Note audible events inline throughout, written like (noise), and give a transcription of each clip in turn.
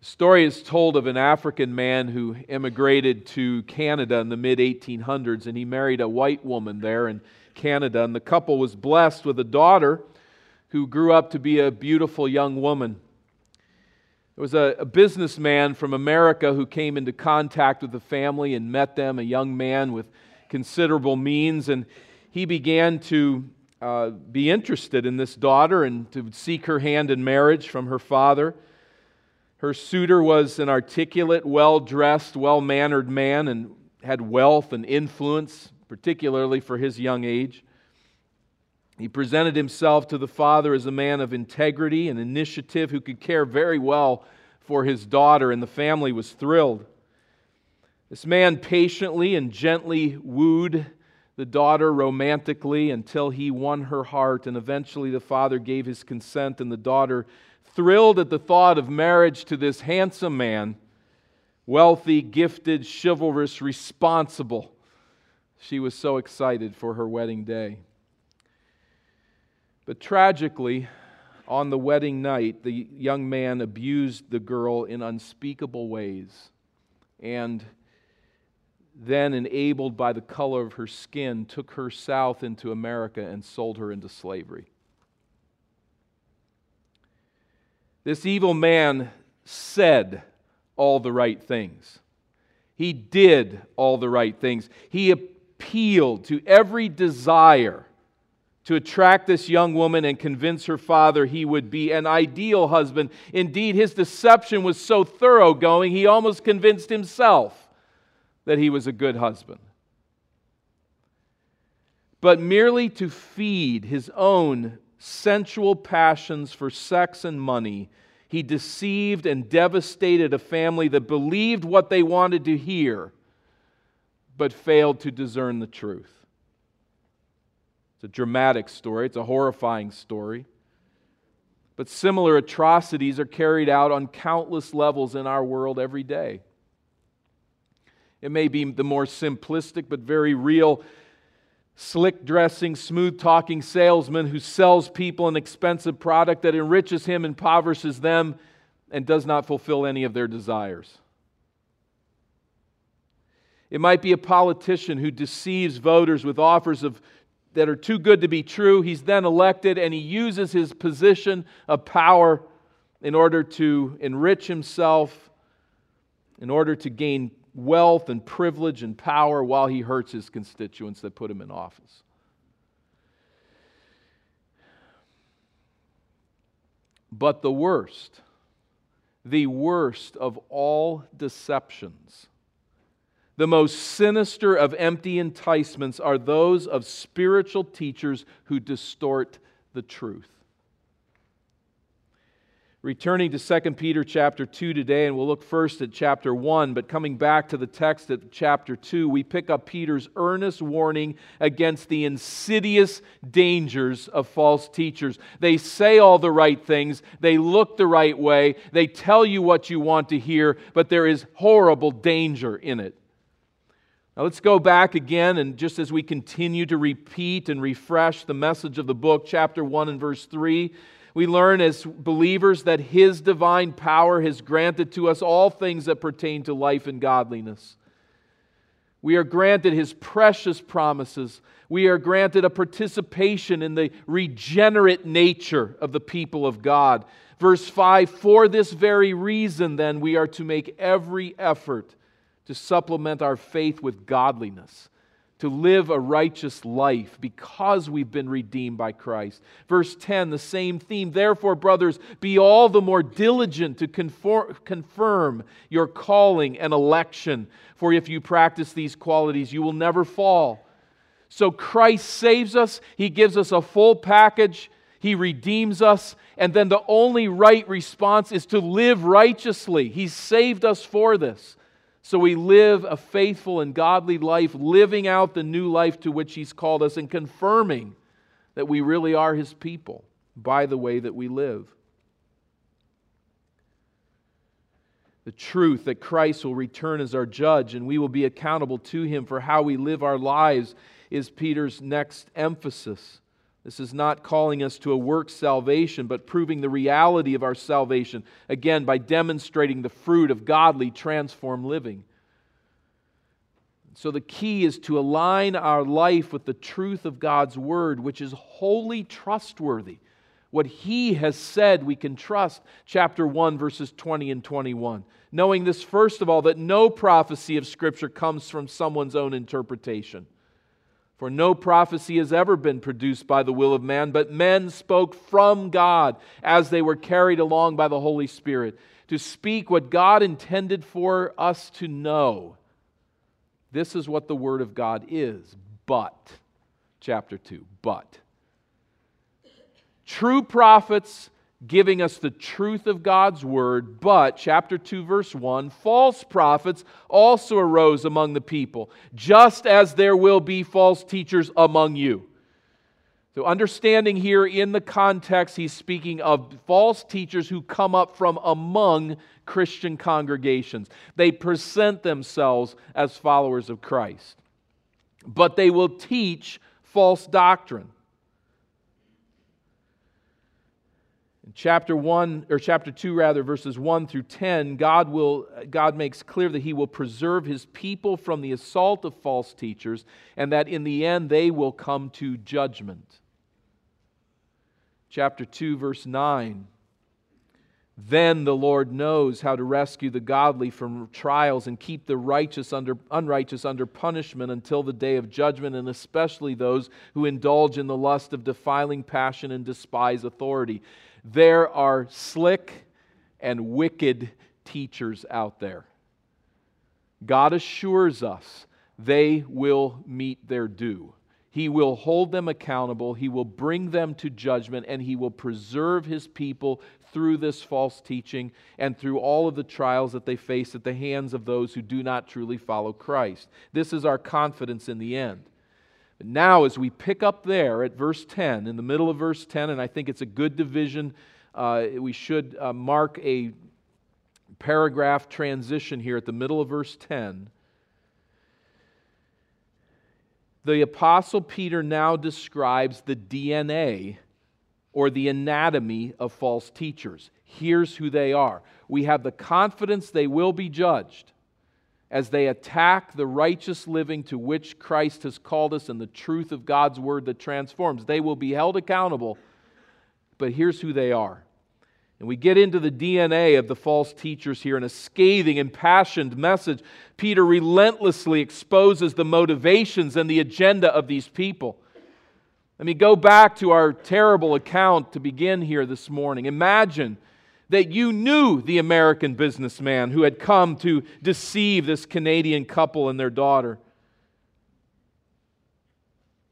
The story is told of an African man who immigrated to Canada in the mid 1800s, and he married a white woman there in Canada. And the couple was blessed with a daughter who grew up to be a beautiful young woman. There was a, a businessman from America who came into contact with the family and met them, a young man with considerable means, and he began to uh, be interested in this daughter and to seek her hand in marriage from her father. Her suitor was an articulate, well dressed, well mannered man and had wealth and influence, particularly for his young age. He presented himself to the father as a man of integrity and initiative who could care very well for his daughter, and the family was thrilled. This man patiently and gently wooed the daughter romantically until he won her heart, and eventually the father gave his consent, and the daughter thrilled at the thought of marriage to this handsome man, wealthy, gifted, chivalrous, responsible. She was so excited for her wedding day. But tragically, on the wedding night, the young man abused the girl in unspeakable ways. And then, enabled by the color of her skin, took her south into America and sold her into slavery. This evil man said all the right things. He did all the right things. He appealed to every desire to attract this young woman and convince her father he would be an ideal husband. Indeed, his deception was so thoroughgoing, he almost convinced himself that he was a good husband. But merely to feed his own sensual passions for sex and money, he deceived and devastated a family that believed what they wanted to hear, but failed to discern the truth. It's a dramatic story, it's a horrifying story. But similar atrocities are carried out on countless levels in our world every day. It may be the more simplistic but very real slick dressing, smooth talking salesman who sells people an expensive product that enriches him, impoverishes them, and does not fulfill any of their desires. It might be a politician who deceives voters with offers of, that are too good to be true. He's then elected and he uses his position of power in order to enrich himself, in order to gain wealth and privilege and power while he hurts his constituents that put him in office. But the worst, the worst of all deceptions, the most sinister of empty enticements are those of spiritual teachers who distort the truth returning to 2 Peter chapter 2 today, and we'll look first at chapter 1, but coming back to the text at chapter 2, we pick up Peter's earnest warning against the insidious dangers of false teachers. They say all the right things, they look the right way, they tell you what you want to hear, but there is horrible danger in it. Now let's go back again, and just as we continue to repeat and refresh the message of the book, chapter 1 and verse 3, we learn as believers that His divine power has granted to us all things that pertain to life and godliness. We are granted His precious promises. We are granted a participation in the regenerate nature of the people of God. Verse 5 For this very reason, then, we are to make every effort to supplement our faith with godliness to live a righteous life because we've been redeemed by Christ. Verse 10, the same theme. Therefore, brothers, be all the more diligent to conform, confirm your calling and election. For if you practice these qualities, you will never fall. So Christ saves us, He gives us a full package, He redeems us, and then the only right response is to live righteously. He saved us for this. So we live a faithful and godly life, living out the new life to which He's called us and confirming that we really are His people by the way that we live. The truth that Christ will return as our judge and we will be accountable to Him for how we live our lives is Peter's next emphasis. This is not calling us to a work salvation, but proving the reality of our salvation, again, by demonstrating the fruit of godly, transformed living. So the key is to align our life with the truth of God's Word, which is wholly trustworthy. What He has said we can trust. Chapter 1, verses 20 and 21. Knowing this, first of all, that no prophecy of Scripture comes from someone's own interpretation. For no prophecy has ever been produced by the will of man, but men spoke from God as they were carried along by the Holy Spirit to speak what God intended for us to know. This is what the Word of God is. But, chapter 2, but. True prophets giving us the truth of God's word, but, chapter 2, verse 1, false prophets also arose among the people, just as there will be false teachers among you. So, understanding here in the context, he's speaking of false teachers who come up from among Christian congregations. They present themselves as followers of Christ, but they will teach false doctrine. In chapter 1 or chapter 2 rather verses 1 through 10 God will God makes clear that he will preserve his people from the assault of false teachers and that in the end they will come to judgment. Chapter 2 verse 9 then the Lord knows how to rescue the godly from trials and keep the righteous under, unrighteous under punishment until the day of judgment, and especially those who indulge in the lust of defiling passion and despise authority. There are slick and wicked teachers out there. God assures us they will meet their due. He will hold them accountable. He will bring them to judgment, and He will preserve His people through this false teaching and through all of the trials that they face at the hands of those who do not truly follow Christ. This is our confidence in the end. Now, as we pick up there at verse 10, in the middle of verse 10, and I think it's a good division, uh, we should uh, mark a paragraph transition here at the middle of verse 10. The Apostle Peter now describes the DNA or the anatomy of false teachers. Here's who they are. We have the confidence they will be judged as they attack the righteous living to which Christ has called us and the truth of God's word that transforms. They will be held accountable, but here's who they are. And we get into the DNA of the false teachers here in a scathing, impassioned message. Peter relentlessly exposes the motivations and the agenda of these people. Let me go back to our terrible account to begin here this morning. Imagine that you knew the American businessman who had come to deceive this Canadian couple and their daughter.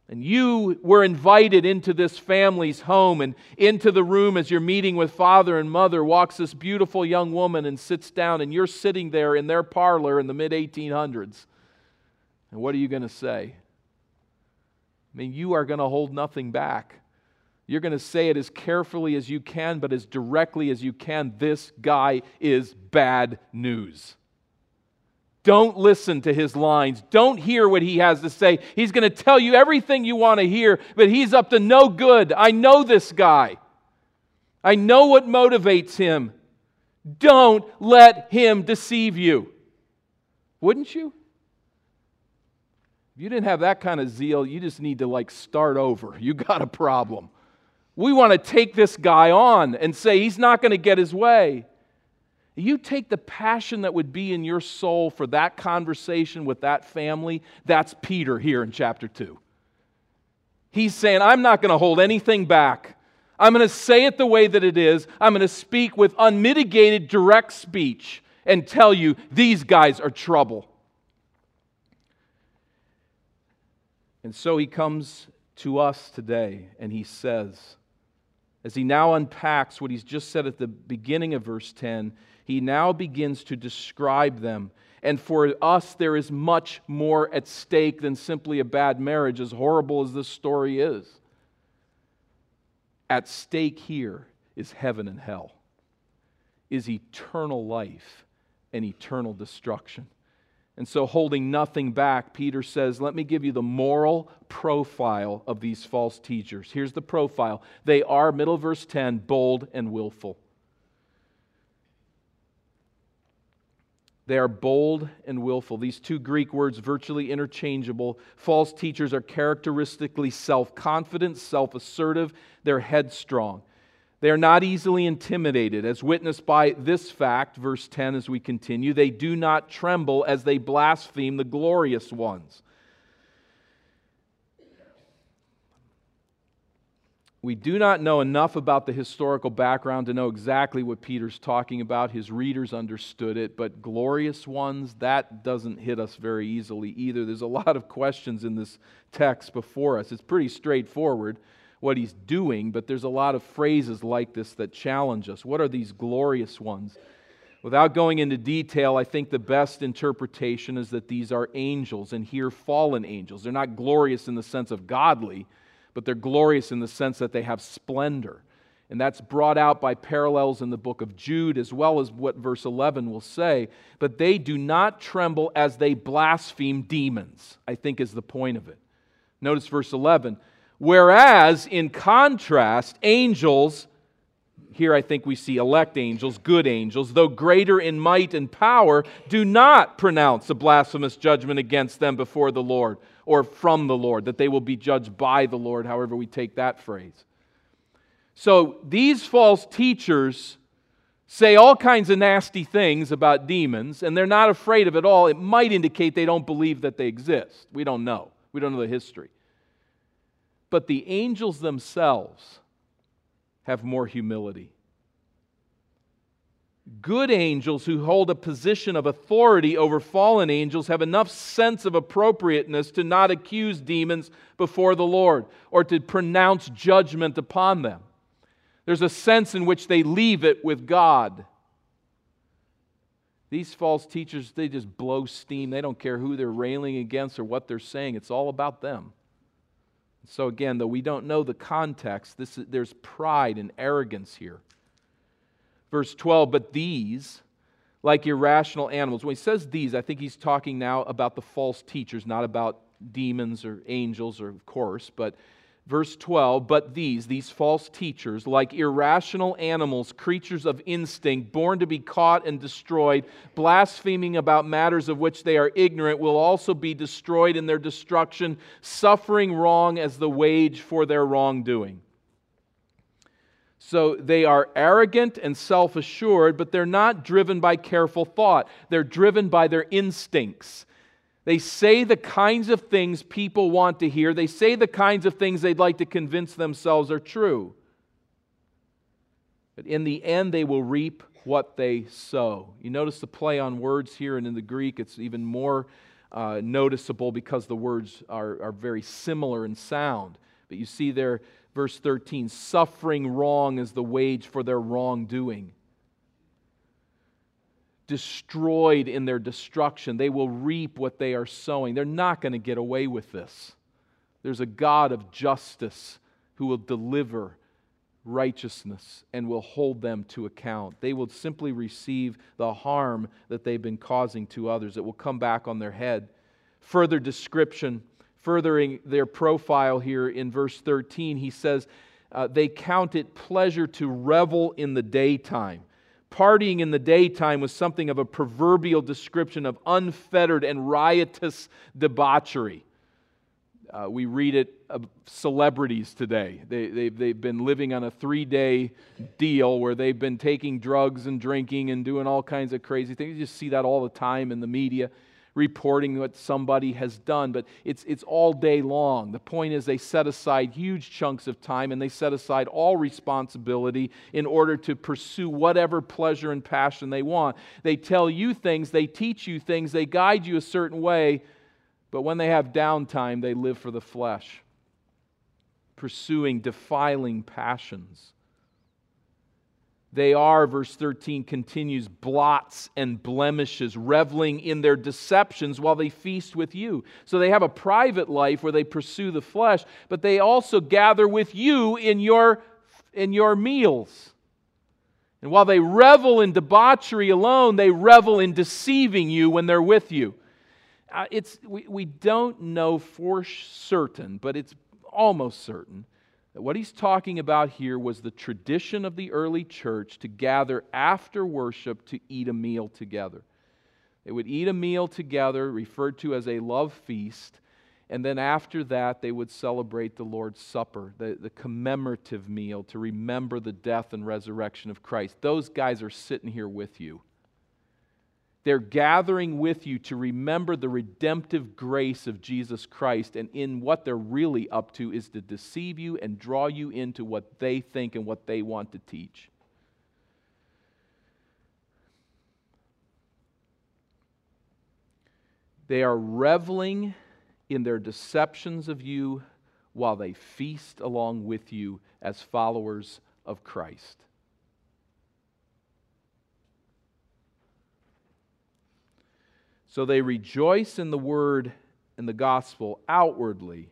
And you were invited into this family's home and into the room as you're meeting with father and mother. Walks this beautiful young woman and sits down, and you're sitting there in their parlor in the mid 1800s. And what are you going to say? I mean, you are going to hold nothing back. You're going to say it as carefully as you can, but as directly as you can. This guy is bad news. Don't listen to his lines. Don't hear what he has to say. He's going to tell you everything you want to hear, but he's up to no good. I know this guy. I know what motivates him. Don't let him deceive you. Wouldn't you? If you didn't have that kind of zeal, you just need to like start over. You got a problem. We want to take this guy on and say he's not going to get his way. You take the passion that would be in your soul for that conversation with that family, that's Peter here in chapter 2. He's saying, I'm not going to hold anything back. I'm going to say it the way that it is. I'm going to speak with unmitigated direct speech and tell you these guys are trouble. And so he comes to us today and he says, as he now unpacks what he's just said at the beginning of verse 10, he now begins to describe them. And for us, there is much more at stake than simply a bad marriage, as horrible as this story is. At stake here is heaven and hell, is eternal life and eternal destruction. And so, holding nothing back, Peter says, Let me give you the moral profile of these false teachers. Here's the profile they are, middle verse 10, bold and willful. They are bold and willful. These two Greek words, virtually interchangeable. False teachers are characteristically self confident, self assertive, they're headstrong. They are not easily intimidated, as witnessed by this fact, verse 10, as we continue. They do not tremble as they blaspheme the glorious ones. We do not know enough about the historical background to know exactly what Peter's talking about. His readers understood it, but glorious ones, that doesn't hit us very easily either. There's a lot of questions in this text before us. It's pretty straightforward what he's doing, but there's a lot of phrases like this that challenge us. What are these glorious ones? Without going into detail, I think the best interpretation is that these are angels, and here fallen angels. They're not glorious in the sense of godly, but they're glorious in the sense that they have splendor. And that's brought out by parallels in the book of Jude, as well as what verse 11 will say. But they do not tremble as they blaspheme demons, I think is the point of it. Notice verse 11 Whereas, in contrast, angels, here I think we see elect angels, good angels, though greater in might and power, do not pronounce a blasphemous judgment against them before the Lord or from the Lord, that they will be judged by the Lord, however we take that phrase. So these false teachers say all kinds of nasty things about demons, and they're not afraid of it all. It might indicate they don't believe that they exist. We don't know. We don't know the history. But the angels themselves have more humility. Good angels who hold a position of authority over fallen angels have enough sense of appropriateness to not accuse demons before the Lord or to pronounce judgment upon them. There's a sense in which they leave it with God. These false teachers, they just blow steam. They don't care who they're railing against or what they're saying, it's all about them. So, again, though we don't know the context, this there's pride and arrogance here. Verse 12, but these, like irrational animals, when he says these, I think he's talking now about the false teachers, not about demons or angels, or of course, but Verse 12, but these, these false teachers, like irrational animals, creatures of instinct, born to be caught and destroyed, blaspheming about matters of which they are ignorant, will also be destroyed in their destruction, suffering wrong as the wage for their wrongdoing. So they are arrogant and self assured, but they're not driven by careful thought. They're driven by their instincts. They say the kinds of things people want to hear. They say the kinds of things they'd like to convince themselves are true. But in the end, they will reap what they sow. You notice the play on words here, and in the Greek, it's even more uh, noticeable because the words are, are very similar in sound. But you see there, verse 13 suffering wrong is the wage for their wrongdoing destroyed in their destruction. They will reap what they are sowing. They're not going to get away with this. There's a God of justice who will deliver righteousness and will hold them to account. They will simply receive the harm that they've been causing to others. It will come back on their head. Further description, furthering their profile here in verse 13, he says, uh, They count it pleasure to revel in the daytime Partying in the daytime was something of a proverbial description of unfettered and riotous debauchery. Uh, we read it of celebrities today. They, they, they've been living on a three day deal where they've been taking drugs and drinking and doing all kinds of crazy things. You just see that all the time in the media reporting what somebody has done, but it's, it's all day long. The point is, they set aside huge chunks of time and they set aside all responsibility in order to pursue whatever pleasure and passion they want. They tell you things, they teach you things, they guide you a certain way, but when they have downtime, they live for the flesh, pursuing defiling passions. They are, verse 13 continues, blots and blemishes, reveling in their deceptions while they feast with you. So they have a private life where they pursue the flesh, but they also gather with you in your, in your meals. And while they revel in debauchery alone, they revel in deceiving you when they're with you. uh, it's, we, we don't know for certain, but it's almost certain what he's talking about here was the tradition of the early church to gather after worship to eat a meal together. They would eat a meal together, referred to as a love feast, and then after that, they would celebrate the Lord's Supper, the, the commemorative meal to remember the death and resurrection of Christ. Those guys are sitting here with you. They're gathering with you to remember the redemptive grace of Jesus Christ. And in what they're really up to is to deceive you and draw you into what they think and what they want to teach. They are reveling in their deceptions of you while they feast along with you as followers of Christ. So they rejoice in the word and the gospel outwardly,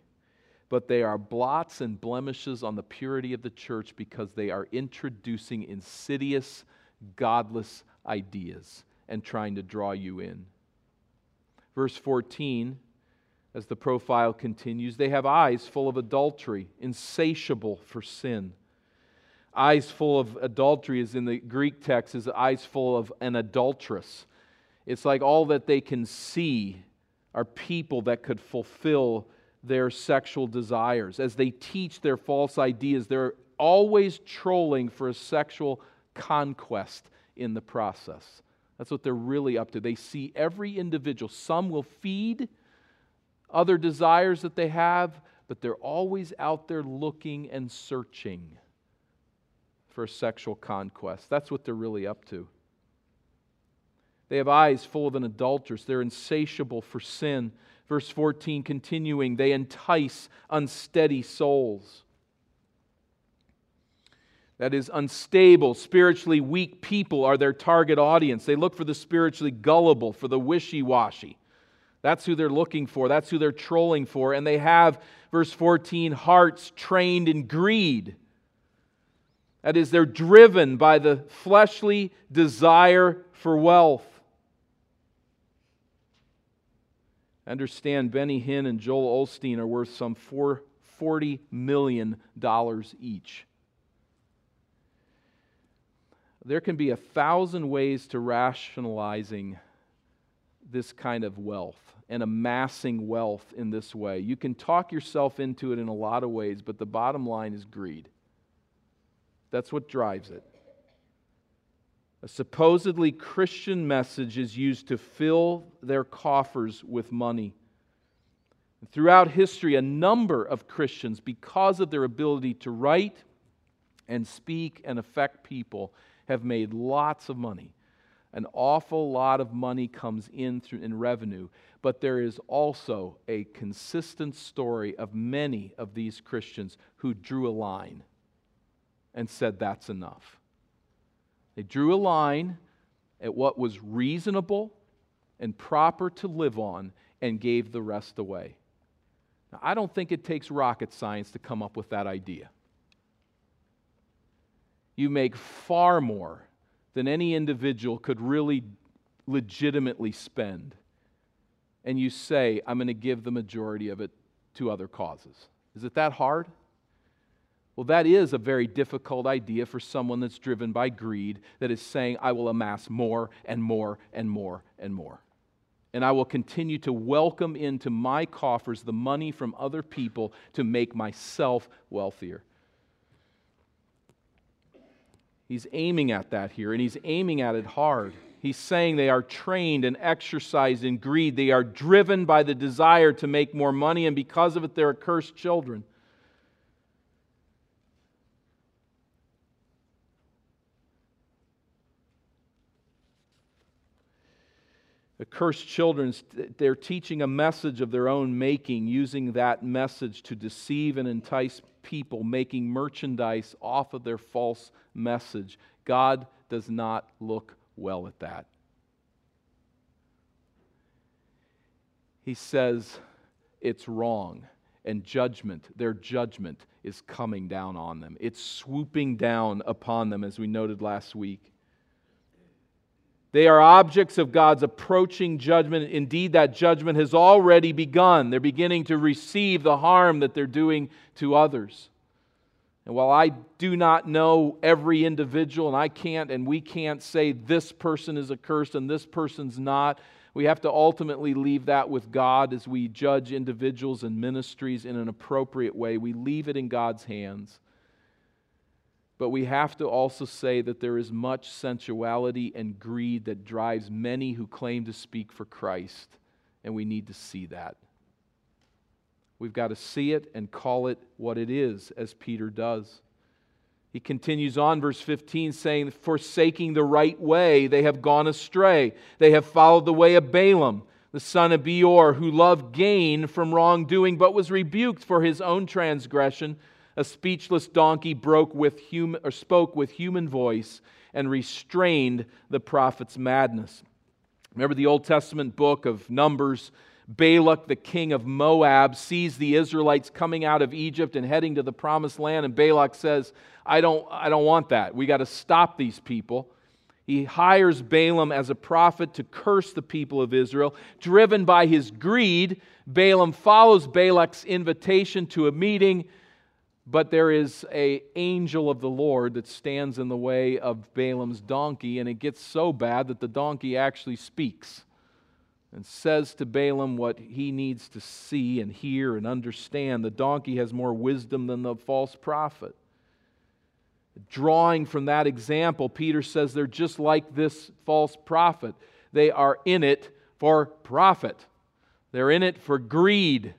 but they are blots and blemishes on the purity of the church because they are introducing insidious, godless ideas and trying to draw you in. Verse 14, as the profile continues, they have eyes full of adultery, insatiable for sin. Eyes full of adultery is in the Greek text is eyes full of an adulteress it's like all that they can see are people that could fulfill their sexual desires. As they teach their false ideas, they're always trolling for a sexual conquest in the process. That's what they're really up to. They see every individual. Some will feed other desires that they have, but they're always out there looking and searching for a sexual conquest. That's what they're really up to. They have eyes full of an adulteress. They're insatiable for sin. Verse 14, continuing, they entice unsteady souls. That is, unstable, spiritually weak people are their target audience. They look for the spiritually gullible, for the wishy washy. That's who they're looking for. That's who they're trolling for. And they have, verse 14, hearts trained in greed. That is, they're driven by the fleshly desire for wealth. Understand Benny Hinn and Joel Osteen are worth some $40 million each. There can be a thousand ways to rationalizing this kind of wealth and amassing wealth in this way. You can talk yourself into it in a lot of ways, but the bottom line is greed. That's what drives it. A supposedly Christian message is used to fill their coffers with money. Throughout history, a number of Christians, because of their ability to write and speak and affect people, have made lots of money. An awful lot of money comes in through in revenue, but there is also a consistent story of many of these Christians who drew a line and said that's enough. They drew a line at what was reasonable and proper to live on and gave the rest away. Now, I don't think it takes rocket science to come up with that idea. You make far more than any individual could really legitimately spend. And you say, I'm going to give the majority of it to other causes. Is it that hard? Well, that is a very difficult idea for someone that's driven by greed, that is saying, I will amass more and more and more and more. And I will continue to welcome into my coffers the money from other people to make myself wealthier. He's aiming at that here, and he's aiming at it hard. He's saying they are trained and exercised in greed. They are driven by the desire to make more money, and because of it, they're accursed children. The cursed children, they're teaching a message of their own making, using that message to deceive and entice people, making merchandise off of their false message. God does not look well at that. He says it's wrong, and judgment, their judgment, is coming down on them. It's swooping down upon them, as we noted last week. They are objects of God's approaching judgment. Indeed, that judgment has already begun. They're beginning to receive the harm that they're doing to others. And while I do not know every individual, and I can't and we can't say this person is accursed and this person's not, we have to ultimately leave that with God as we judge individuals and ministries in an appropriate way. We leave it in God's hands. But we have to also say that there is much sensuality and greed that drives many who claim to speak for Christ, and we need to see that. We've got to see it and call it what it is, as Peter does. He continues on, verse 15, saying, Forsaking the right way, they have gone astray. They have followed the way of Balaam, the son of Beor, who loved gain from wrongdoing, but was rebuked for his own transgression. A speechless donkey broke with human, or spoke with human voice and restrained the prophet's madness. Remember the Old Testament book of Numbers Balak, the king of Moab, sees the Israelites coming out of Egypt and heading to the promised land, and Balak says, I don't, I don't want that. We got to stop these people. He hires Balaam as a prophet to curse the people of Israel. Driven by his greed, Balaam follows Balak's invitation to a meeting, but there is a angel of the Lord that stands in the way of Balaam's donkey, and it gets so bad that the donkey actually speaks and says to Balaam what he needs to see and hear and understand. The donkey has more wisdom than the false prophet. Drawing from that example, Peter says they're just like this false prophet. They are in it for profit, they're in it for greed.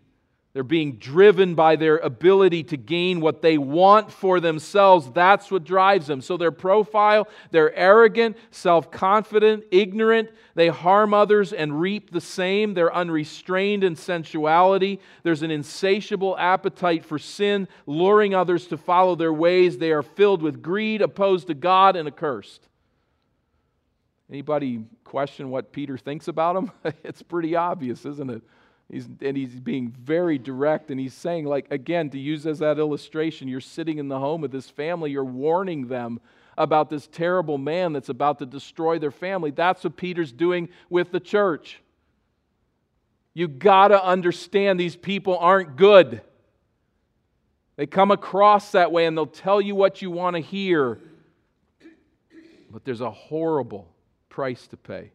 They're being driven by their ability to gain what they want for themselves. That's what drives them. So, their profile, they're arrogant, self confident, ignorant. They harm others and reap the same. They're unrestrained in sensuality. There's an insatiable appetite for sin, luring others to follow their ways. They are filled with greed, opposed to God, and accursed. Anybody question what Peter thinks about them? (laughs) it's pretty obvious, isn't it? He's, and he's being very direct, and he's saying, like, again, to use as that illustration, you're sitting in the home of this family, you're warning them about this terrible man that's about to destroy their family. That's what Peter's doing with the church. You got to understand these people aren't good. They come across that way and they'll tell you what you want to hear. But there's a horrible price to pay.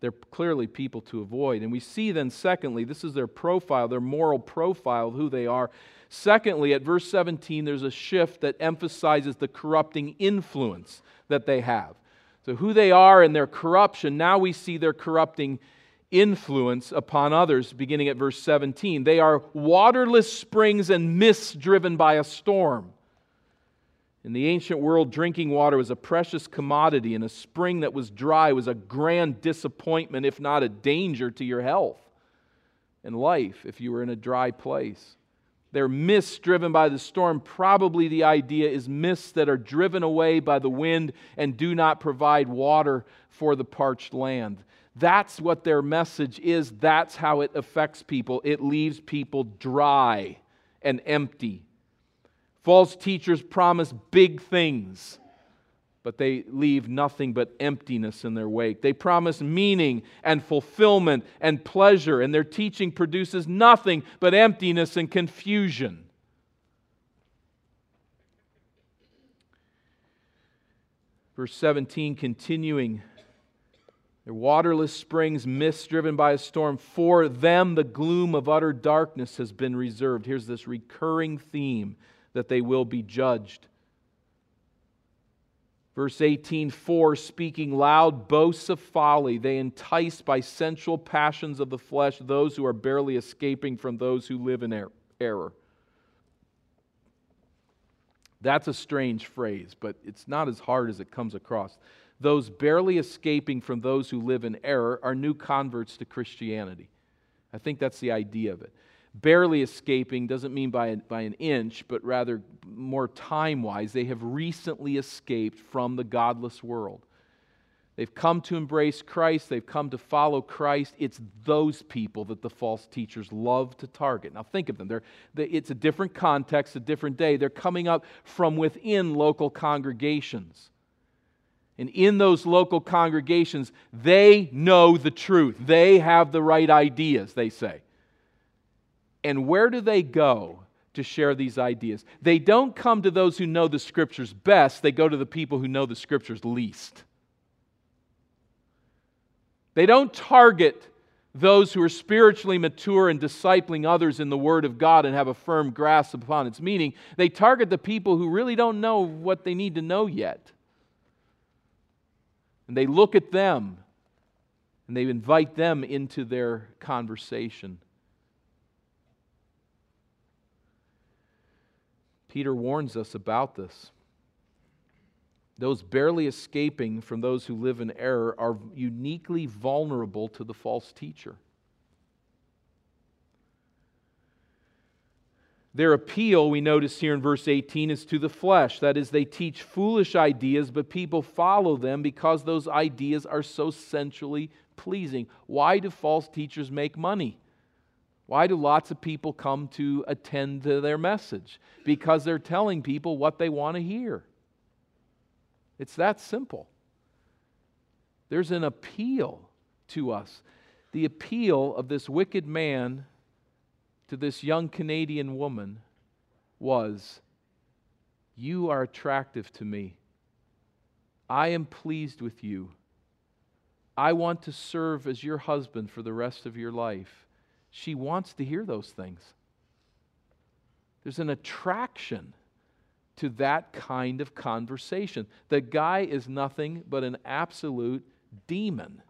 They're clearly people to avoid. And we see then, secondly, this is their profile, their moral profile of who they are. Secondly, at verse 17, there's a shift that emphasizes the corrupting influence that they have. So, who they are and their corruption, now we see their corrupting influence upon others, beginning at verse 17. They are waterless springs and mists driven by a storm. In the ancient world, drinking water was a precious commodity, and a spring that was dry was a grand disappointment, if not a danger to your health and life if you were in a dry place. They're mists driven by the storm. Probably the idea is mists that are driven away by the wind and do not provide water for the parched land. That's what their message is. That's how it affects people. It leaves people dry and empty. False teachers promise big things, but they leave nothing but emptiness in their wake. They promise meaning and fulfillment and pleasure, and their teaching produces nothing but emptiness and confusion. Verse 17, continuing. Their waterless springs, mist driven by a storm. For them, the gloom of utter darkness has been reserved. Here's this recurring theme that they will be judged. Verse 18, for speaking loud boasts of folly, they entice by sensual passions of the flesh those who are barely escaping from those who live in er-, error. That's a strange phrase, but it's not as hard as it comes across. Those barely escaping from those who live in error are new converts to Christianity. I think that's the idea of it barely escaping doesn't mean by, by an inch, but rather more time wise. They have recently escaped from the godless world. They've come to embrace Christ. They've come to follow Christ. It's those people that the false teachers love to target. Now, think of them. They're, they, it's a different context, a different day. They're coming up from within local congregations. And in those local congregations, they know the truth. They have the right ideas, they say. And where do they go to share these ideas? They don't come to those who know the scriptures best, they go to the people who know the scriptures least. They don't target those who are spiritually mature and discipling others in the Word of God and have a firm grasp upon its meaning. They target the people who really don't know what they need to know yet. And they look at them and they invite them into their conversation. Peter warns us about this. Those barely escaping from those who live in error are uniquely vulnerable to the false teacher. Their appeal, we notice here in verse 18, is to the flesh. That is, they teach foolish ideas, but people follow them because those ideas are so sensually pleasing. Why do false teachers make money? Why do lots of people come to attend to their message? Because they're telling people what they want to hear. It's that simple. There's an appeal to us. The appeal of this wicked man to this young Canadian woman was You are attractive to me. I am pleased with you. I want to serve as your husband for the rest of your life. She wants to hear those things. There's an attraction to that kind of conversation. The guy is nothing but an absolute demon.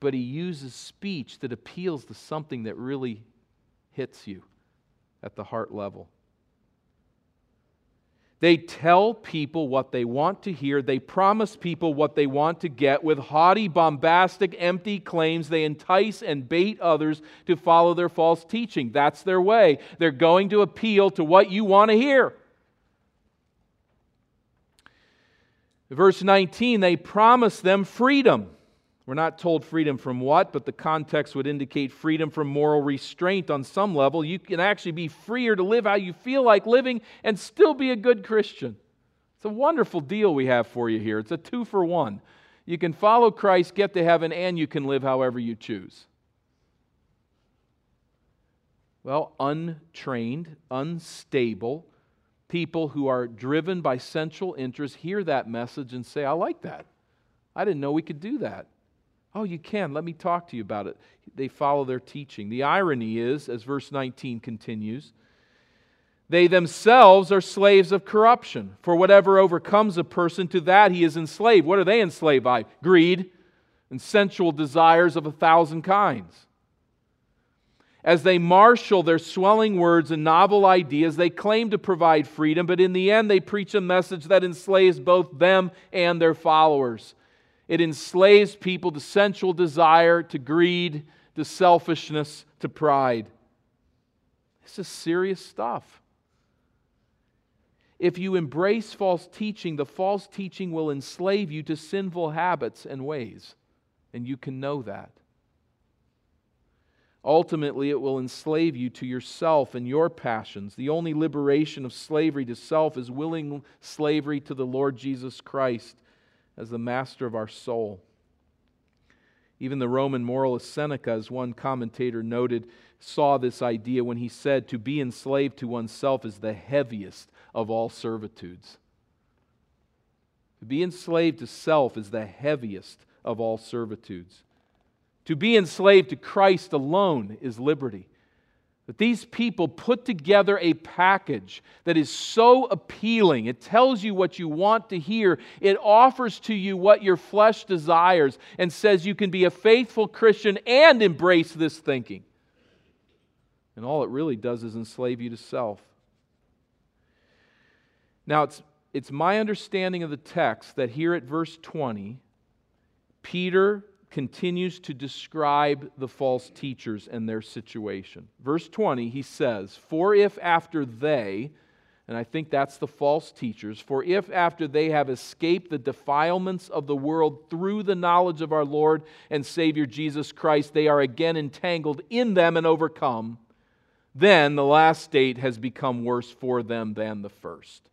But he uses speech that appeals to something that really hits you at the heart level. They tell people what they want to hear. They promise people what they want to get. With haughty, bombastic, empty claims, they entice and bait others to follow their false teaching. That's their way. They're going to appeal to what you want to hear. Verse 19, they promise them freedom. We're not told freedom from what, but the context would indicate freedom from moral restraint on some level. You can actually be freer to live how you feel like living and still be a good Christian. It's a wonderful deal we have for you here. It's a two for one. You can follow Christ, get to heaven, and you can live however you choose. Well, untrained, unstable, people who are driven by sensual interests hear that message and say, I like that. I didn't know we could do that. Oh, you can. Let me talk to you about it. They follow their teaching. The irony is, as verse 19 continues, they themselves are slaves of corruption. For whatever overcomes a person, to that he is enslaved. What are they enslaved by? Greed and sensual desires of a thousand kinds. As they marshal their swelling words and novel ideas, they claim to provide freedom, but in the end, they preach a message that enslaves both them and their followers. It enslaves people to sensual desire, to greed, to selfishness, to pride. This is serious stuff. If you embrace false teaching, the false teaching will enslave you to sinful habits and ways, and you can know that. Ultimately, it will enslave you to yourself and your passions. The only liberation of slavery to self is willing slavery to the Lord Jesus Christ as the master of our soul. Even the Roman moralist Seneca, as one commentator noted, saw this idea when he said, To be enslaved to oneself is the heaviest of all servitudes. To be enslaved to self is the heaviest of all servitudes. To be enslaved to Christ alone is liberty. But these people put together a package that is so appealing. It tells you what you want to hear. It offers to you what your flesh desires and says you can be a faithful Christian and embrace this thinking. And all it really does is enslave you to self. Now, it's, it's my understanding of the text that here at verse 20, Peter continues to describe the false teachers and their situation. Verse 20, he says, For if after they, and I think that's the false teachers, for if after they have escaped the defilements of the world through the knowledge of our Lord and Savior Jesus Christ, they are again entangled in them and overcome, then the last state has become worse for them than the first.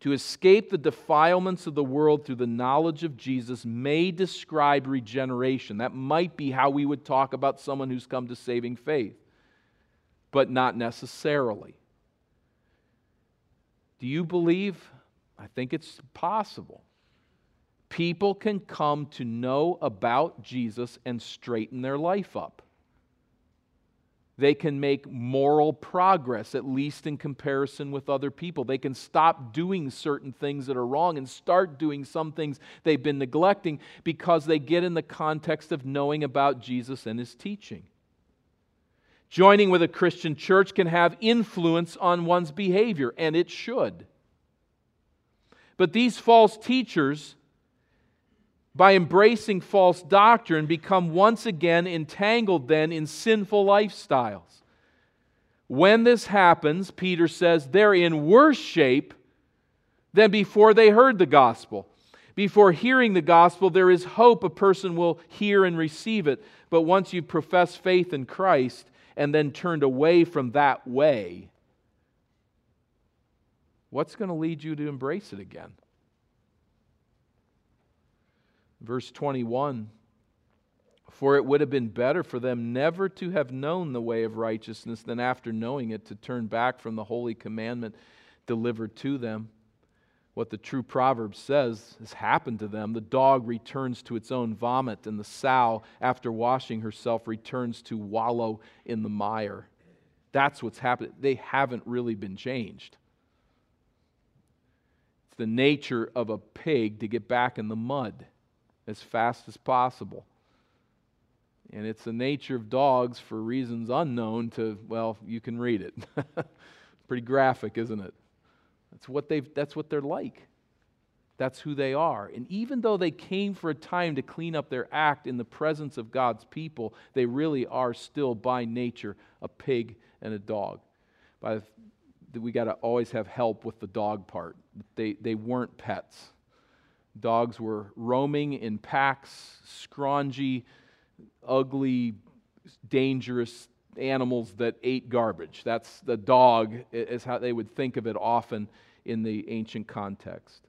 To escape the defilements of the world through the knowledge of Jesus may describe regeneration. That might be how we would talk about someone who's come to saving faith, but not necessarily. Do you believe? I think it's possible. People can come to know about Jesus and straighten their life up they can make moral progress, at least in comparison with other people. They can stop doing certain things that are wrong and start doing some things they've been neglecting because they get in the context of knowing about Jesus and his teaching. Joining with a Christian church can have influence on one's behavior, and it should. But these false teachers by embracing false doctrine, become once again entangled then in sinful lifestyles. When this happens, Peter says, they're in worse shape than before they heard the gospel. Before hearing the gospel, there is hope a person will hear and receive it. But once you profess faith in Christ and then turned away from that way, what's going to lead you to embrace it again? Verse 21 For it would have been better for them never to have known the way of righteousness than after knowing it to turn back from the holy commandment delivered to them. What the true proverb says has happened to them. The dog returns to its own vomit, and the sow, after washing herself, returns to wallow in the mire. That's what's happened. They haven't really been changed. It's the nature of a pig to get back in the mud as fast as possible. And it's the nature of dogs for reasons unknown to, well, you can read it. (laughs) Pretty graphic, isn't it? That's what, they've, that's what they're like. That's who they are. And even though they came for a time to clean up their act in the presence of God's people, they really are still by nature a pig and a dog. The, we got to always have help with the dog part. They, they weren't pets. Dogs were roaming in packs, scrawny, ugly, dangerous animals that ate garbage. That's the dog, is how they would think of it often in the ancient context.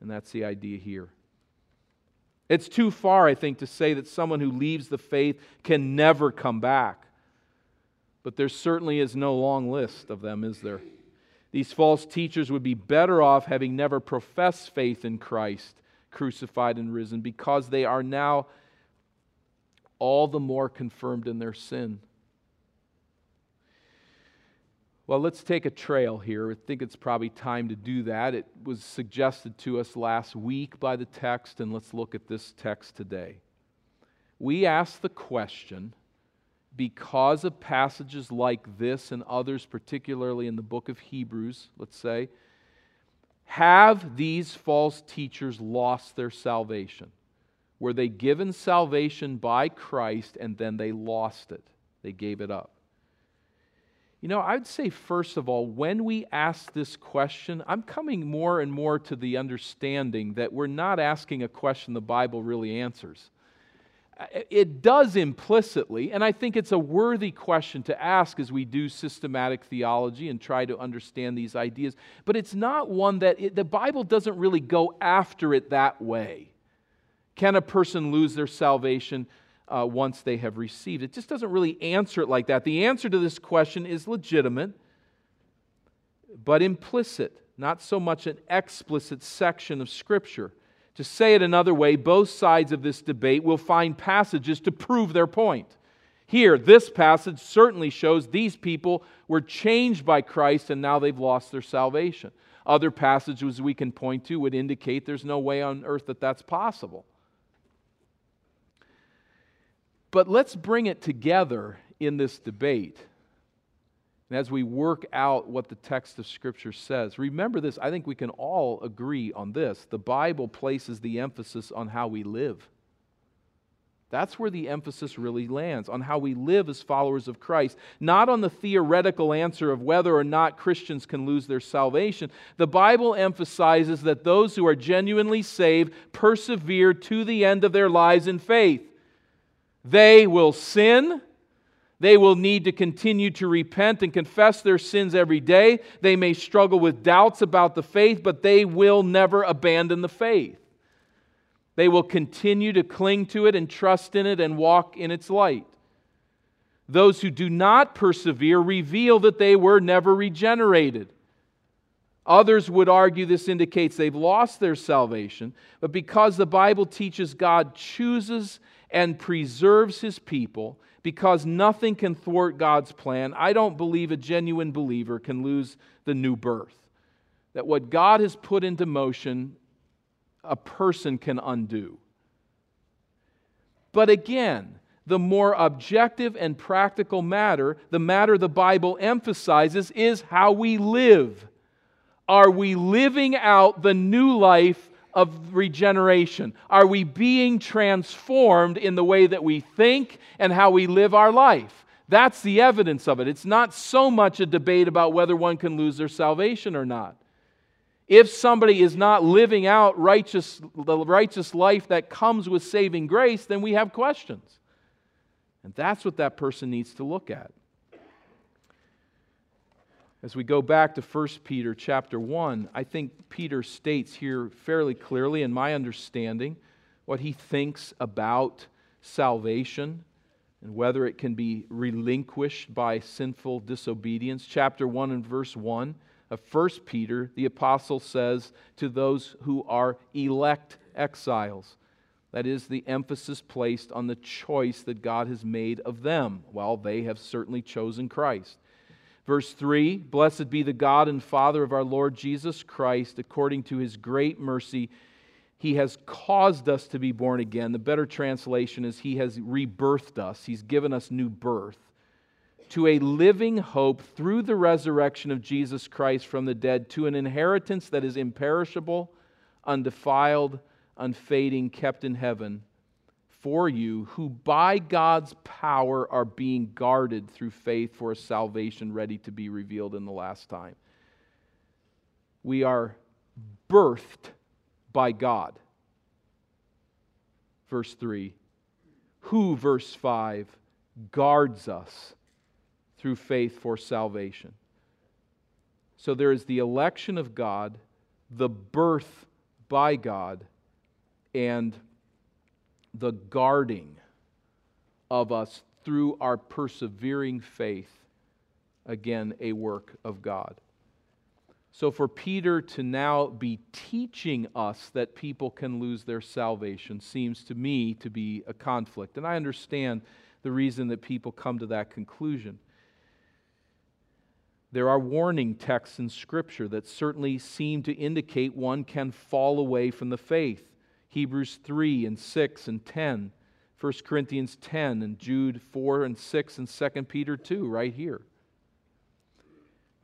And that's the idea here. It's too far, I think, to say that someone who leaves the faith can never come back. But there certainly is no long list of them, is there? These false teachers would be better off having never professed faith in Christ crucified and risen because they are now all the more confirmed in their sin. Well, let's take a trail here. I think it's probably time to do that. It was suggested to us last week by the text, and let's look at this text today. We ask the question because of passages like this and others, particularly in the book of Hebrews, let's say, have these false teachers lost their salvation? Were they given salvation by Christ and then they lost it? They gave it up. You know, I'd say, first of all, when we ask this question, I'm coming more and more to the understanding that we're not asking a question the Bible really answers it does implicitly, and I think it's a worthy question to ask as we do systematic theology and try to understand these ideas, but it's not one that it, the Bible doesn't really go after it that way. Can a person lose their salvation uh, once they have received? It just doesn't really answer it like that. The answer to this question is legitimate, but implicit, not so much an explicit section of Scripture. To say it another way, both sides of this debate will find passages to prove their point. Here, this passage certainly shows these people were changed by Christ and now they've lost their salvation. Other passages we can point to would indicate there's no way on earth that that's possible. But let's bring it together in this debate and as we work out what the text of Scripture says, remember this. I think we can all agree on this. The Bible places the emphasis on how we live. That's where the emphasis really lands, on how we live as followers of Christ, not on the theoretical answer of whether or not Christians can lose their salvation. The Bible emphasizes that those who are genuinely saved persevere to the end of their lives in faith. They will sin They will need to continue to repent and confess their sins every day. They may struggle with doubts about the faith, but they will never abandon the faith. They will continue to cling to it and trust in it and walk in its light. Those who do not persevere reveal that they were never regenerated. Others would argue this indicates they've lost their salvation, but because the Bible teaches God chooses and preserves his people, because nothing can thwart God's plan, I don't believe a genuine believer can lose the new birth. That what God has put into motion, a person can undo. But again, the more objective and practical matter, the matter the Bible emphasizes, is how we live. Are we living out the new life of regeneration? Are we being transformed in the way that we think and how we live our life? That's the evidence of it. It's not so much a debate about whether one can lose their salvation or not. If somebody is not living out righteous, the righteous life that comes with saving grace, then we have questions. And that's what that person needs to look at. As we go back to 1 Peter chapter 1, I think Peter states here fairly clearly, in my understanding, what he thinks about salvation and whether it can be relinquished by sinful disobedience. Chapter 1 and verse 1 of 1 Peter, the apostle says to those who are elect exiles, that is the emphasis placed on the choice that God has made of them, while they have certainly chosen Christ. Verse 3 Blessed be the God and Father of our Lord Jesus Christ, according to his great mercy. He has caused us to be born again. The better translation is He has rebirthed us, He's given us new birth to a living hope through the resurrection of Jesus Christ from the dead, to an inheritance that is imperishable, undefiled, unfading, kept in heaven for you, who by God's power are being guarded through faith for a salvation ready to be revealed in the last time. We are birthed by God. Verse 3. Who, verse 5, guards us through faith for salvation. So there is the election of God, the birth by God, and the guarding of us through our persevering faith. Again, a work of God. So, for Peter to now be teaching us that people can lose their salvation seems to me to be a conflict. And I understand the reason that people come to that conclusion. There are warning texts in Scripture that certainly seem to indicate one can fall away from the faith. Hebrews 3 and 6 and 10, 1 Corinthians 10 and Jude 4 and 6 and 2 Peter 2 right here.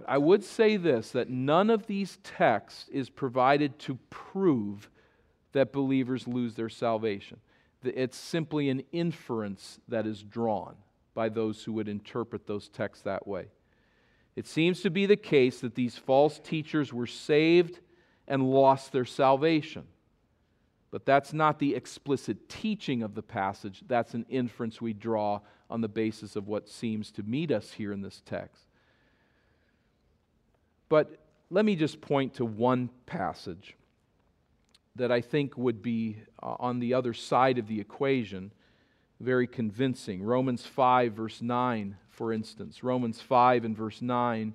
I would say this that none of these texts is provided to prove that believers lose their salvation. It's simply an inference that is drawn by those who would interpret those texts that way. It seems to be the case that these false teachers were saved and lost their salvation. But that's not the explicit teaching of the passage. That's an inference we draw on the basis of what seems to meet us here in this text. But let me just point to one passage that I think would be uh, on the other side of the equation very convincing. Romans 5, verse 9, for instance. Romans 5 and verse 9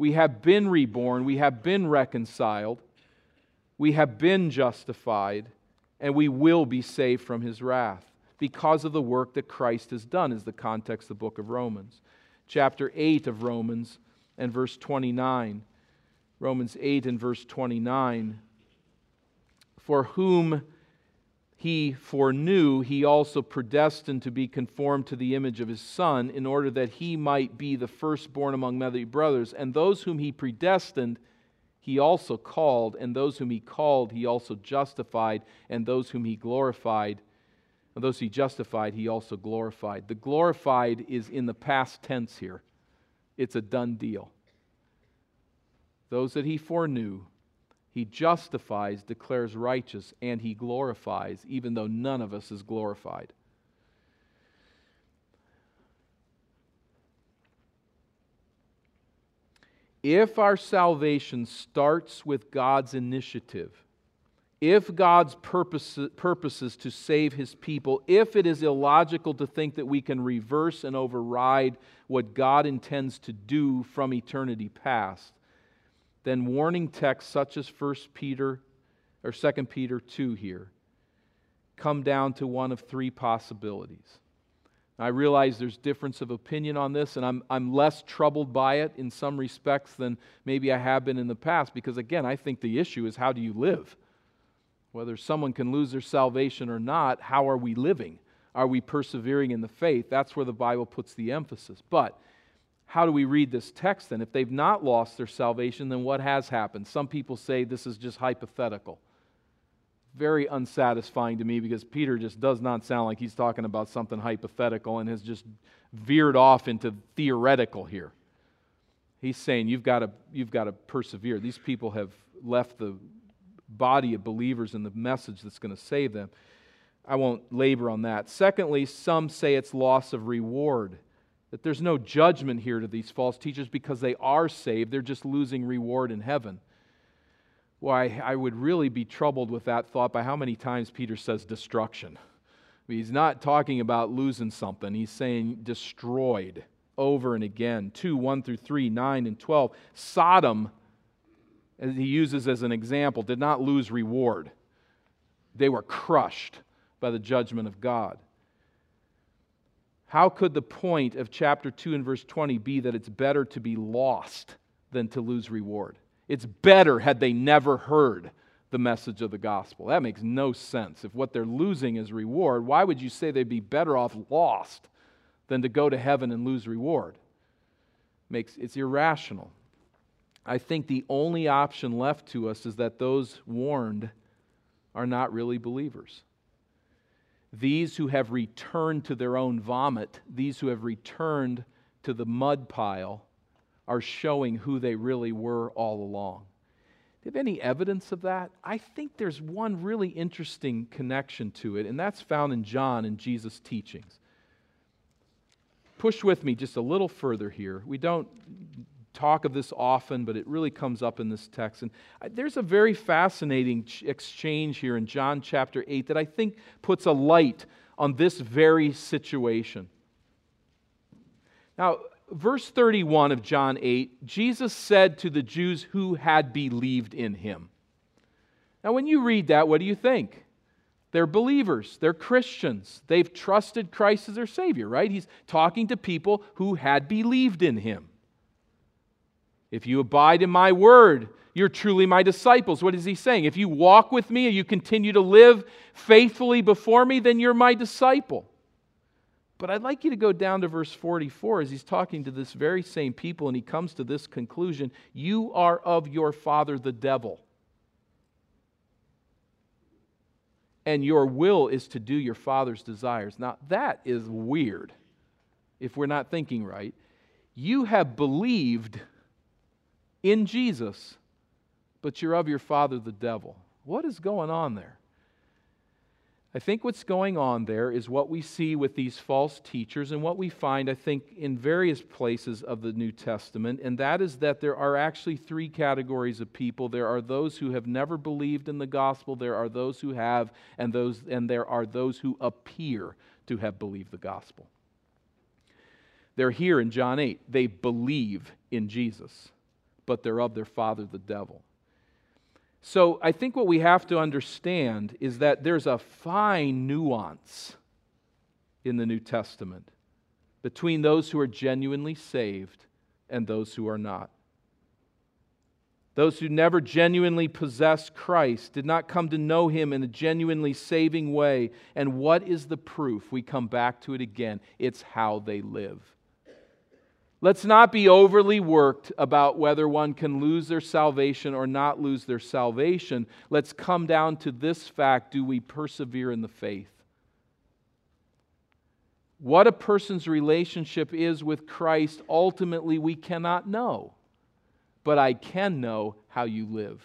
we have been reborn, we have been reconciled, we have been justified, and we will be saved from his wrath because of the work that Christ has done, is the context of the book of Romans. Chapter 8 of Romans and verse 29. Romans 8 and verse 29. For whom he foreknew, he also predestined to be conformed to the image of his Son, in order that he might be the firstborn among many brothers. And those whom he predestined, he also called, and those whom he called, he also justified, and those whom he glorified, and those he justified, he also glorified. The glorified is in the past tense here, it's a done deal. Those that he foreknew, he justifies, declares righteous, and he glorifies, even though none of us is glorified. If our salvation starts with God's initiative, if God's purpose, purpose is to save his people, if it is illogical to think that we can reverse and override what God intends to do from eternity past, then warning texts such as 1 Peter or 2 Peter 2 here come down to one of three possibilities. I realize there's difference of opinion on this, and I'm, I'm less troubled by it in some respects than maybe I have been in the past, because again, I think the issue is how do you live? Whether someone can lose their salvation or not, how are we living? Are we persevering in the faith? That's where the Bible puts the emphasis. But how do we read this text then? If they've not lost their salvation, then what has happened? Some people say this is just hypothetical. Very unsatisfying to me because Peter just does not sound like he's talking about something hypothetical and has just veered off into theoretical here. He's saying you've got to, you've got to persevere. These people have left the body of believers and the message that's going to save them. I won't labor on that. Secondly, some say it's loss of reward that there's no judgment here to these false teachers because they are saved. They're just losing reward in heaven. Why, I would really be troubled with that thought by how many times Peter says destruction. I mean, he's not talking about losing something, he's saying destroyed over and again. 2, 1 through 3, 9 and 12. Sodom, as he uses as an example, did not lose reward, they were crushed by the judgment of God. How could the point of chapter 2 and verse 20 be that it's better to be lost than to lose reward? It's better had they never heard the message of the gospel. That makes no sense. If what they're losing is reward, why would you say they'd be better off lost than to go to heaven and lose reward? Makes it's irrational. I think the only option left to us is that those warned are not really believers. These who have returned to their own vomit, these who have returned to the mud pile, are showing who they really were all along. Do you have any evidence of that? I think there's one really interesting connection to it, and that's found in John and Jesus' teachings. Push with me just a little further here. We don't talk of this often, but it really comes up in this text. And there's a very fascinating exchange here in John chapter 8 that I think puts a light on this very situation. Now, verse 31 of John 8, Jesus said to the Jews who had believed in him. Now, when you read that, what do you think? They're believers. They're Christians. They've trusted Christ as their Savior, right? He's talking to people who had believed in Him. If you abide in my word, you're truly my disciples. What is he saying? If you walk with me and you continue to live faithfully before me, then you're my disciple. But I'd like you to go down to verse 44 as he's talking to this very same people and he comes to this conclusion You are of your father, the devil. And your will is to do your father's desires. Now, that is weird if we're not thinking right. You have believed in Jesus, but you're of your father, the devil. What is going on there? I think what's going on there is what we see with these false teachers and what we find, I think, in various places of the New Testament, and that is that there are actually three categories of people. There are those who have never believed in the gospel, there are those who have, and, those, and there are those who appear to have believed the gospel. They're here in John 8. They believe in Jesus but they're of their father, the devil. So I think what we have to understand is that there's a fine nuance in the New Testament between those who are genuinely saved and those who are not. Those who never genuinely possess Christ did not come to know him in a genuinely saving way. And what is the proof? We come back to it again. It's how they live. Let's not be overly worked about whether one can lose their salvation or not lose their salvation. Let's come down to this fact do we persevere in the faith? What a person's relationship is with Christ, ultimately, we cannot know. But I can know how you live.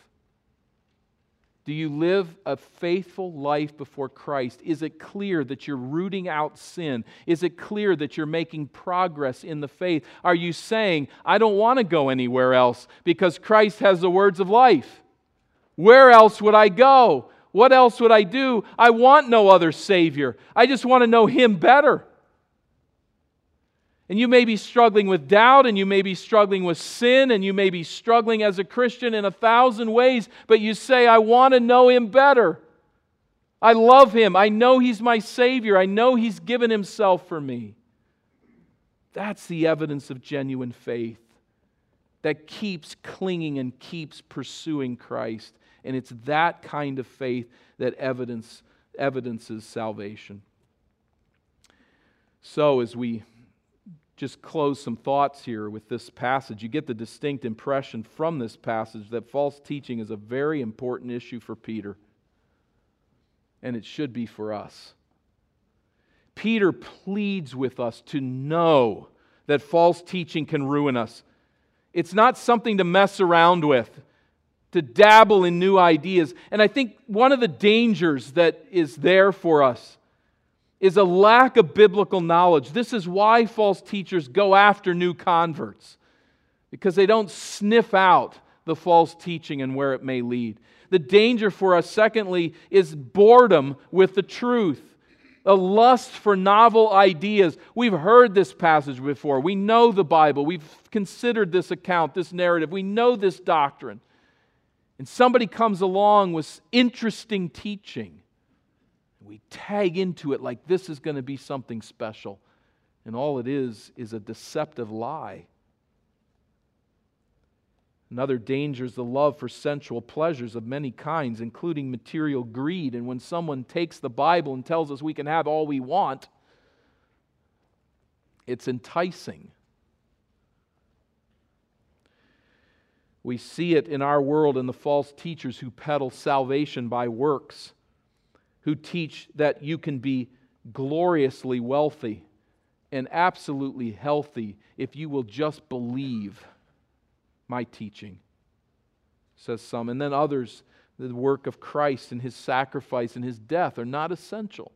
Do you live a faithful life before Christ? Is it clear that you're rooting out sin? Is it clear that you're making progress in the faith? Are you saying, I don't want to go anywhere else because Christ has the words of life? Where else would I go? What else would I do? I want no other Savior. I just want to know Him better. And you may be struggling with doubt, and you may be struggling with sin, and you may be struggling as a Christian in a thousand ways, but you say, I want to know Him better. I love Him. I know He's my Savior. I know He's given Himself for me. That's the evidence of genuine faith that keeps clinging and keeps pursuing Christ. And it's that kind of faith that evidence, evidences salvation. So, as we just close some thoughts here with this passage. You get the distinct impression from this passage that false teaching is a very important issue for Peter, and it should be for us. Peter pleads with us to know that false teaching can ruin us. It's not something to mess around with, to dabble in new ideas. And I think one of the dangers that is there for us is a lack of biblical knowledge. This is why false teachers go after new converts, because they don't sniff out the false teaching and where it may lead. The danger for us, secondly, is boredom with the truth, a lust for novel ideas. We've heard this passage before. We know the Bible. We've considered this account, this narrative. We know this doctrine. And somebody comes along with interesting teaching we tag into it like this is going to be something special. And all it is is a deceptive lie. Another danger is the love for sensual pleasures of many kinds, including material greed. And when someone takes the Bible and tells us we can have all we want, it's enticing. We see it in our world in the false teachers who peddle salvation by works who teach that you can be gloriously wealthy and absolutely healthy if you will just believe my teaching, says some. And then others, the work of Christ and his sacrifice and his death are not essential.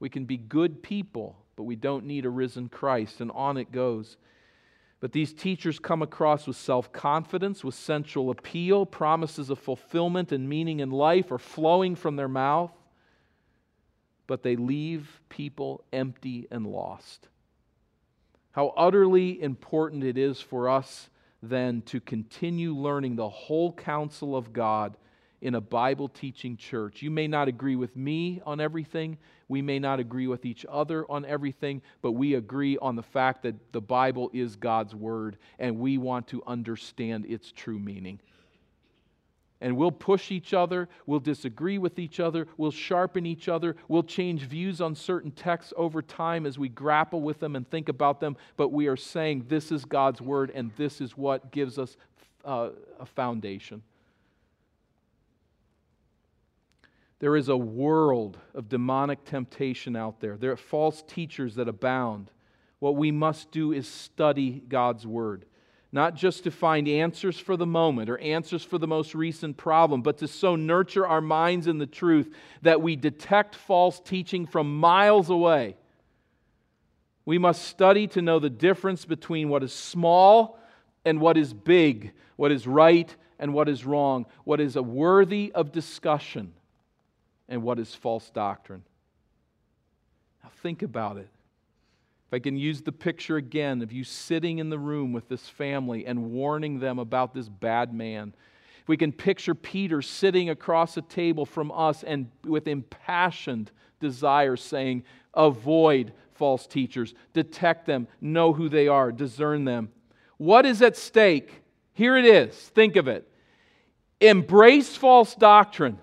We can be good people, but we don't need a risen Christ, and on it goes. But these teachers come across with self confidence, with sensual appeal, promises of fulfillment and meaning in life are flowing from their mouth but they leave people empty and lost. How utterly important it is for us then to continue learning the whole counsel of God in a Bible teaching church. You may not agree with me on everything, we may not agree with each other on everything, but we agree on the fact that the Bible is God's Word and we want to understand its true meaning and we'll push each other, we'll disagree with each other, we'll sharpen each other, we'll change views on certain texts over time as we grapple with them and think about them, but we are saying this is God's word and this is what gives us uh, a foundation. There is a world of demonic temptation out there. There are false teachers that abound. What we must do is study God's word not just to find answers for the moment or answers for the most recent problem, but to so nurture our minds in the truth that we detect false teaching from miles away. We must study to know the difference between what is small and what is big, what is right and what is wrong, what is worthy of discussion and what is false doctrine. Now, think about it. I can use the picture again of you sitting in the room with this family and warning them about this bad man. If we can picture Peter sitting across a table from us and with impassioned desire saying, Avoid false teachers, detect them, know who they are, discern them. What is at stake? Here it is. Think of it. embrace false doctrine,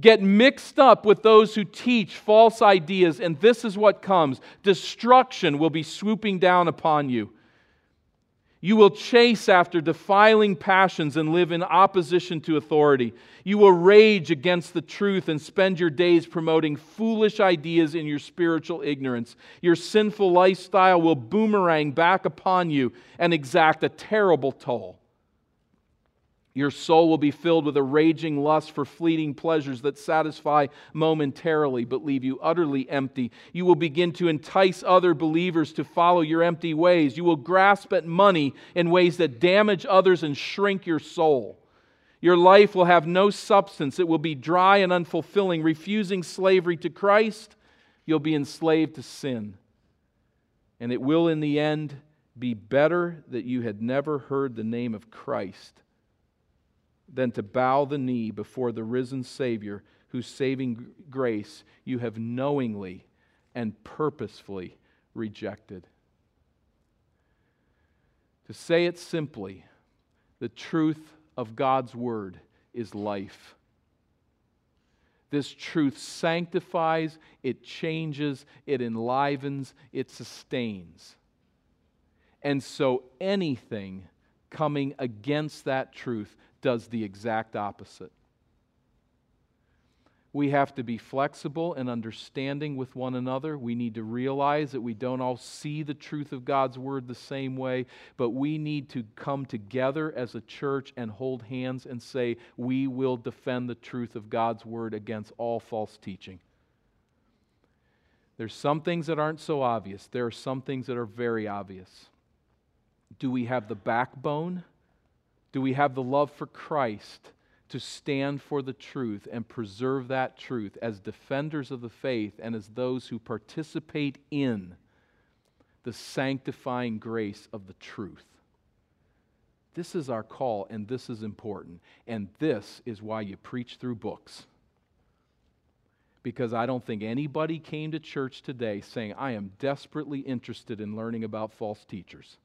get mixed up with those who teach false ideas, and this is what comes destruction will be swooping down upon you. You will chase after defiling passions and live in opposition to authority. You will rage against the truth and spend your days promoting foolish ideas in your spiritual ignorance. Your sinful lifestyle will boomerang back upon you and exact a terrible toll. Your soul will be filled with a raging lust for fleeting pleasures that satisfy momentarily but leave you utterly empty. You will begin to entice other believers to follow your empty ways. You will grasp at money in ways that damage others and shrink your soul. Your life will have no substance, it will be dry and unfulfilling. Refusing slavery to Christ, you'll be enslaved to sin. And it will, in the end, be better that you had never heard the name of Christ than to bow the knee before the risen Savior whose saving grace you have knowingly and purposefully rejected. To say it simply, the truth of God's Word is life. This truth sanctifies, it changes, it enlivens, it sustains. And so anything coming against that truth does the exact opposite. We have to be flexible and understanding with one another. We need to realize that we don't all see the truth of God's word the same way, but we need to come together as a church and hold hands and say, We will defend the truth of God's word against all false teaching. There's some things that aren't so obvious, there are some things that are very obvious. Do we have the backbone? Do we have the love for Christ to stand for the truth and preserve that truth as defenders of the faith and as those who participate in the sanctifying grace of the truth? This is our call, and this is important. And this is why you preach through books. Because I don't think anybody came to church today saying, I am desperately interested in learning about false teachers.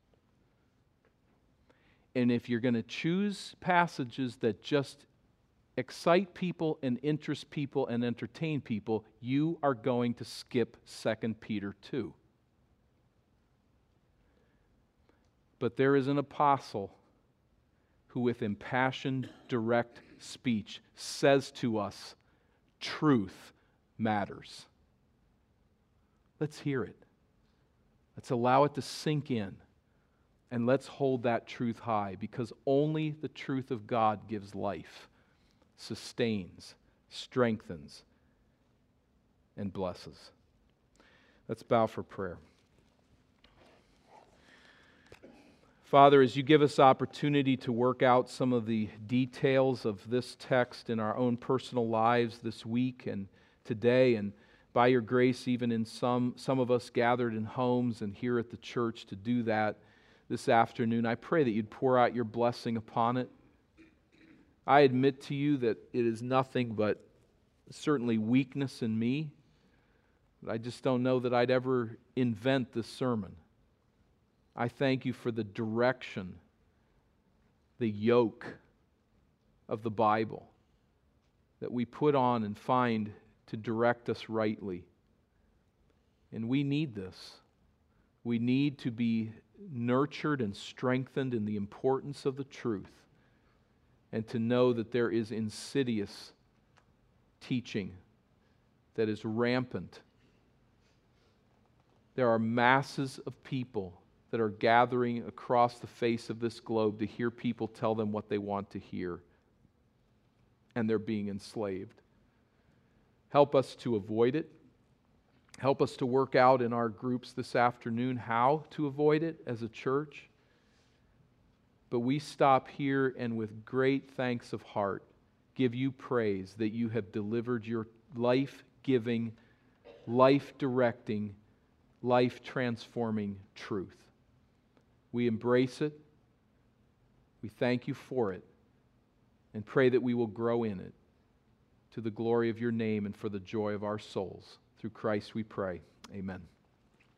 And if you're going to choose passages that just excite people and interest people and entertain people, you are going to skip 2 Peter 2. But there is an apostle who, with impassioned, direct speech, says to us, Truth matters. Let's hear it. Let's allow it to sink in. And let's hold that truth high because only the truth of God gives life, sustains, strengthens, and blesses. Let's bow for prayer. Father, as you give us opportunity to work out some of the details of this text in our own personal lives this week and today, and by your grace, even in some, some of us gathered in homes and here at the church to do that this afternoon. I pray that you'd pour out your blessing upon it. I admit to you that it is nothing but certainly weakness in me. I just don't know that I'd ever invent this sermon. I thank you for the direction, the yoke of the Bible that we put on and find to direct us rightly. And we need this. We need to be nurtured and strengthened in the importance of the truth and to know that there is insidious teaching that is rampant. There are masses of people that are gathering across the face of this globe to hear people tell them what they want to hear, and they're being enslaved. Help us to avoid it. Help us to work out in our groups this afternoon how to avoid it as a church. But we stop here and with great thanks of heart give you praise that you have delivered your life giving, life directing, life transforming truth. We embrace it. We thank you for it and pray that we will grow in it to the glory of your name and for the joy of our souls. Through Christ we pray. Amen.